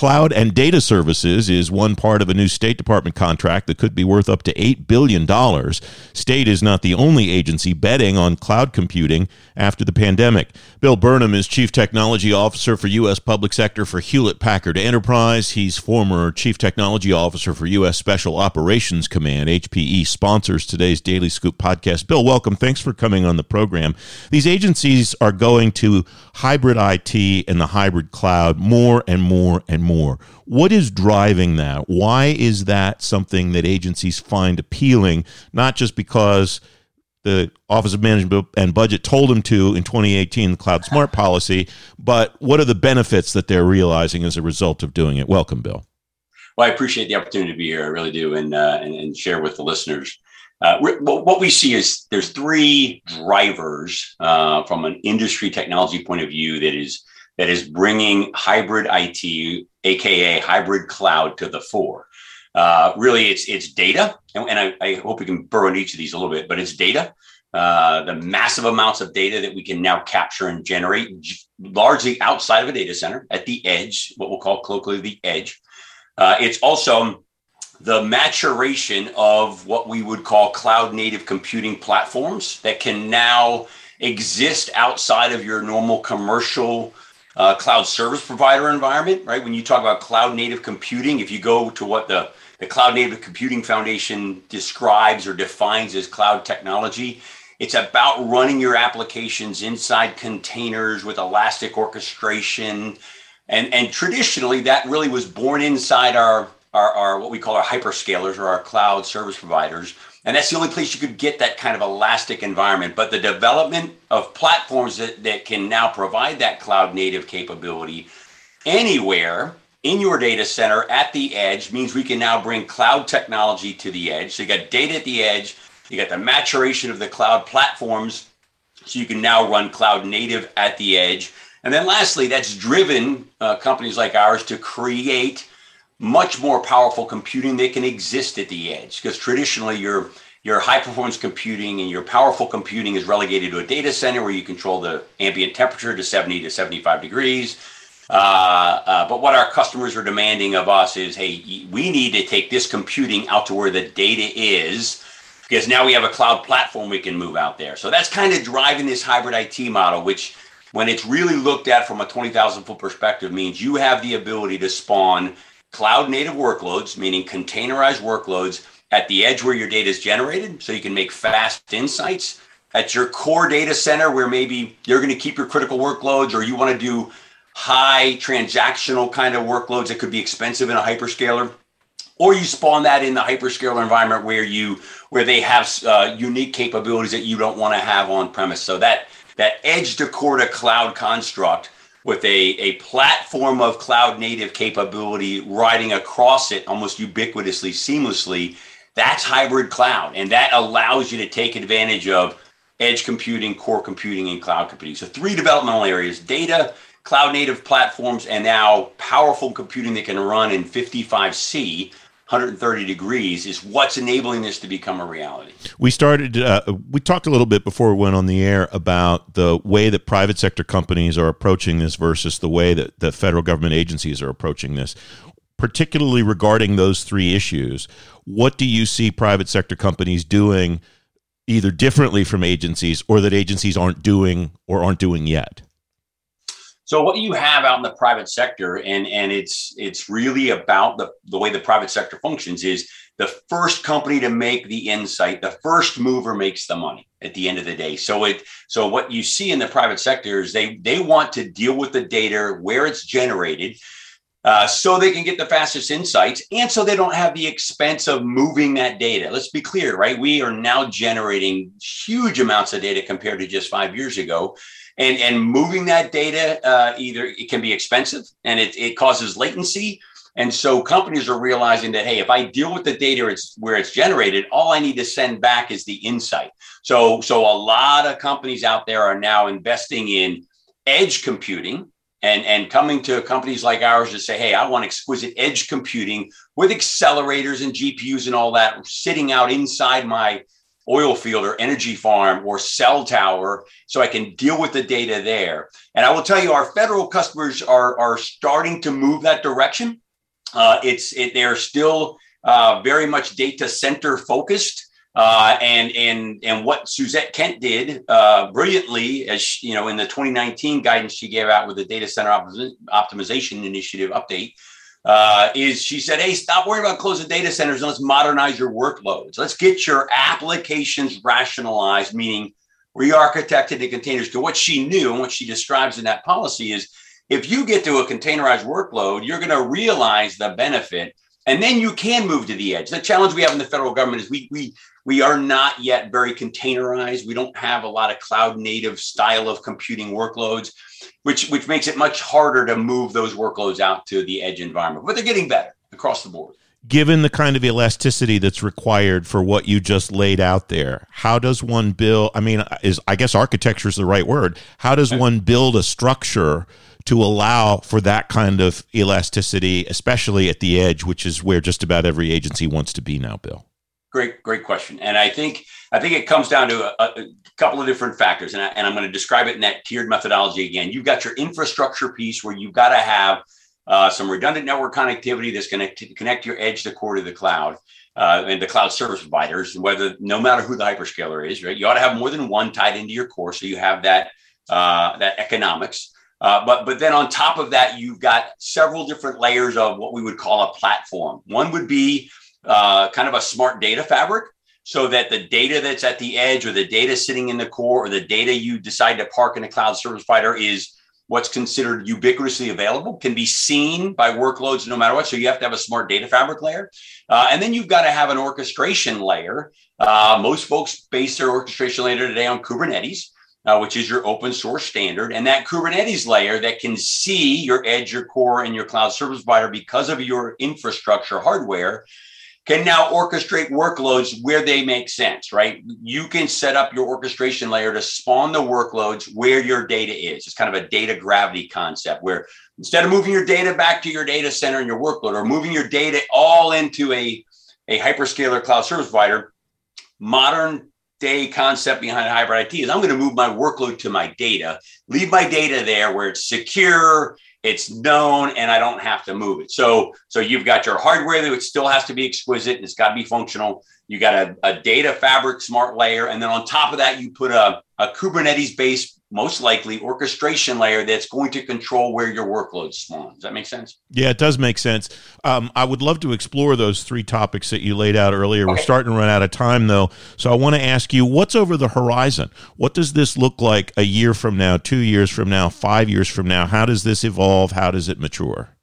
Cloud and data services is one part of a new State Department contract that could be worth up to $8 billion. State is not the only agency betting on cloud computing after the pandemic. Bill Burnham is Chief Technology Officer for U.S. Public Sector for Hewlett Packard Enterprise. He's former Chief Technology Officer for U.S. Special Operations Command. HPE sponsors today's Daily Scoop podcast. Bill, welcome. Thanks for coming on the program. These agencies are going to hybrid IT and the hybrid cloud more and more and more. What is driving that? Why is that something that agencies find appealing, not just because the Office of Management and Budget told them to in 2018, the Cloud Smart policy, but what are the benefits that they're realizing as a result of doing it? Welcome, Bill. Well, I appreciate the opportunity to be here. I really do, and uh, and, and, share with the listeners. Uh, what we see is there's three drivers uh, from an industry technology point of view that is that is bringing hybrid IT, aka hybrid cloud, to the fore. Uh, really, it's it's data, and, and I, I, hope we can burrow into each of these a little bit. But it's data, uh, the massive amounts of data that we can now capture and generate, largely outside of a data center at the edge, what we'll call colloquially the edge. Uh, it's also the maturation of what we would call cloud native computing platforms that can now exist outside of your normal commercial uh, cloud service provider environment, right? When you talk about cloud native computing, if you go to what the, the Cloud Native Computing Foundation describes or defines as cloud technology, it's about running your applications inside containers with elastic orchestration. And, and traditionally, that really was born inside our, our, our what we call our hyperscalers or our cloud service providers and that's the only place you could get that kind of elastic environment. But the development of platforms that, that can now provide that cloud native capability anywhere in your data center at the edge means we can now bring cloud technology to the edge. So you got data at the edge, you got the maturation of the cloud platforms. So you can now run cloud native at the edge. And then lastly, that's driven uh, companies like ours to create much more powerful computing that can exist at the edge. Because traditionally your your high performance computing and your powerful computing is relegated to a data center where you control the ambient temperature to 70 to 75 degrees. Uh, uh, but what our customers are demanding of us is hey we need to take this computing out to where the data is because now we have a cloud platform we can move out there. So that's kind of driving this hybrid it model which when it's really looked at from a 20000 foot perspective means you have the ability to spawn cloud native workloads, meaning containerized workloads at the edge where your data is generated so you can make fast insights. At your core data center where maybe you're going to keep your critical workloads or you want to do high transactional kind of workloads that could be expensive in a hyperscaler or you spawn that in the hyperscaler environment where you where they have uh, unique capabilities that you don't want to have on premise so that that edge to core to cloud construct with a, a platform of cloud native capability riding across it almost ubiquitously, seamlessly, that's hybrid cloud. And that allows you to take advantage of edge computing, core computing, and cloud computing. So, three developmental areas data, cloud native platforms, and now powerful computing that can run in 55C 130 degrees is what's enabling this to become a reality. We started, uh, we talked a little bit before we went on the air about the way that private sector companies are approaching this versus the way that the federal government agencies are approaching this. Particularly regarding those three issues, what do you see private sector companies doing either differently from agencies or that agencies aren't doing or aren't doing yet? So what you have out in the private sector, and and it's it's really about the the way the private sector functions is the first company to make the insight, the first mover makes the money at the end of the day. So it so what you see in the private sector is they they want to deal with the data where it's generated. Uh, so they can get the fastest insights and so they don't have the expense of moving that data. Let's be clear, right? We are now generating huge amounts of data compared to just five years ago and and moving that data uh, either it can be expensive and it, it causes latency. And so companies are realizing that hey if i deal with the data it's where it's generated all i need to send back is the insight. So so a lot of companies out there are now investing in edge computing and and coming to companies like ours to say hey i want exquisite edge computing with accelerators and gpus and all that sitting out inside my oil field or energy farm or cell tower so I can deal with the data there. And I will tell you, our federal customers are, are starting to move that direction. Uh, it's it, they're still uh, very much data center focused. Uh, and and and what Suzette Kent did uh, brilliantly, as she, you know, in the 2019 guidance she gave out with the data center optimization initiative update, uh, is she said, "Hey, stop worrying about closing data centers and let's modernize your workloads. Let's get your applications rationalized, meaning re-architected the containers." To what she knew and what she describes in that policy is, if you get to a containerized workload, you're going to realize the benefit, and then you can move to the edge. The challenge we have in the federal government is we we we are not yet very containerized. We don't have a lot of cloud native style of computing workloads which which makes it much harder to move those workloads out to the edge environment. But they're getting better across the board. Given the kind of elasticity that's required for what you just laid out there, how does one build? I mean, is I guess architecture is the right word. How does one build a structure to allow for that kind of elasticity, especially at the edge, which is where just about every agency wants to be now, Bill? Great, great question. And I think I think it comes down to a, a couple of different factors, and, I, and I'm going to describe it in that tiered methodology again. You've got your infrastructure piece where you've got to have uh, some redundant network connectivity that's going to connect your edge to core to the cloud. Uh, and the cloud service providers, whether no matter who the hyperscaler is, right? You ought to have more than one tied into your core, so you have that uh, that economics. Uh, but but then on top of that, you've got several different layers of what we would call a platform. One would be uh, kind of a smart data fabric so that the data that's at the edge or the data sitting in the core or the data you decide to park in a cloud service provider is what's considered ubiquitously available can be seen by workloads no matter what. So you have to have a smart data fabric layer. Uh, and then you've got to have an orchestration layer. Uh, most folks base their orchestration layer today on kubernetes uh, which is your open source standard and that kubernetes layer that can see your edge your core and your cloud service provider because of your infrastructure hardware can now orchestrate workloads where they make sense, right? You can set up your orchestration layer to spawn the workloads where your data is. It's kind of a data gravity concept where instead of moving your data back to your data center and your workload or moving your data all into a, a hyperscaler cloud service provider, modern day concept behind hybrid IT is I'm going to move my workload to my data, leave my data there where it's secure, it's known and I don't have to move it. So, so you've got your hardware that still has to be exquisite and it's got to be functional. You got a, a data fabric smart layer. And then on top of that, you put a, a Kubernetes based most likely orchestration layer that's going to control where your workloads spawn. Does that make sense? Yeah, it does make sense. Um, I would love to explore those three topics that you laid out earlier. Okay. We're starting to run out of time, though. So I want to ask you what's over the horizon? What does this look like a year from now, two years from now, five years from now? How does this evolve? How does it mature?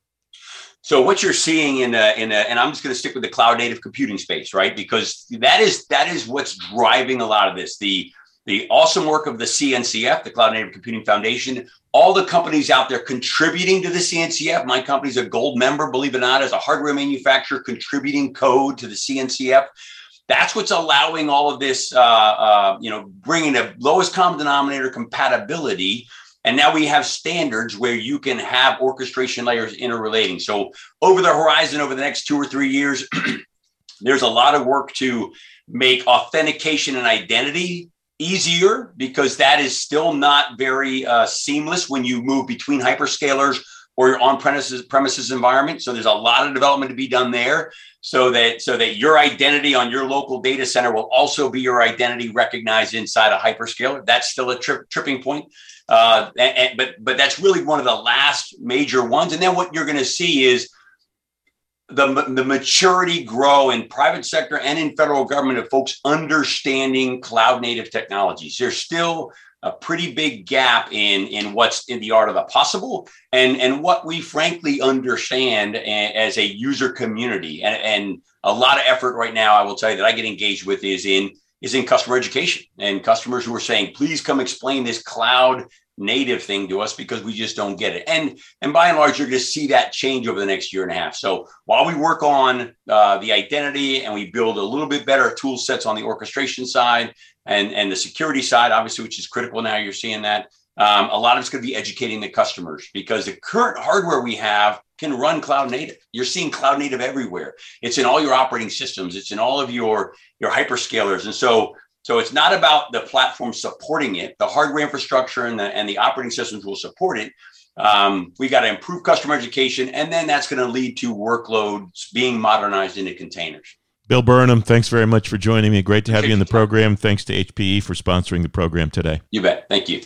So what you're seeing in a, in a, and I'm just going to stick with the cloud native computing space, right? Because that is that is what's driving a lot of this. The the awesome work of the CNCF, the Cloud Native Computing Foundation, all the companies out there contributing to the CNCF. My company's a gold member, believe it or not, as a hardware manufacturer contributing code to the CNCF. That's what's allowing all of this, uh, uh, you know, bringing the lowest common denominator compatibility. And now we have standards where you can have orchestration layers interrelating. So over the horizon, over the next two or three years, there's a lot of work to make authentication and identity easier because that is still not very uh, seamless when you move between hyperscalers or your on-premises premises environment. So there's a lot of development to be done there, so that so that your identity on your local data center will also be your identity recognized inside a hyperscaler. That's still a tri- tripping point, uh, and, and, but but that's really one of the last major ones. And then what you're going to see is the, the maturity grow in private sector and in federal government of folks understanding cloud native technologies. There's still a pretty big gap in in what's in the art of the possible and and what we frankly understand as a user community and, and a lot of effort right now i will tell you that i get engaged with is in is in customer education and customers who are saying please come explain this cloud native thing to us because we just don't get it. And and by and large, you're going to see that change over the next year and a half. So while we work on uh, the identity and we build a little bit better tool sets on the orchestration side and and the security side, obviously, which is critical now. You're seeing that. Um, a lot of it's going to be educating the customers because the current hardware we have can run cloud native. You're seeing cloud native everywhere. It's in all your operating systems. It's in all of your your hyperscalers. And so So it's not about the platform supporting it. The hardware infrastructure and the and the operating systems will support it. Um, we got to improve customer education, and then that's going to lead to workloads being modernized into containers. Bill Burnham, thanks very much for joining me. Great to have you in the program. Thanks to HPE for sponsoring the program today. You bet. Thank you.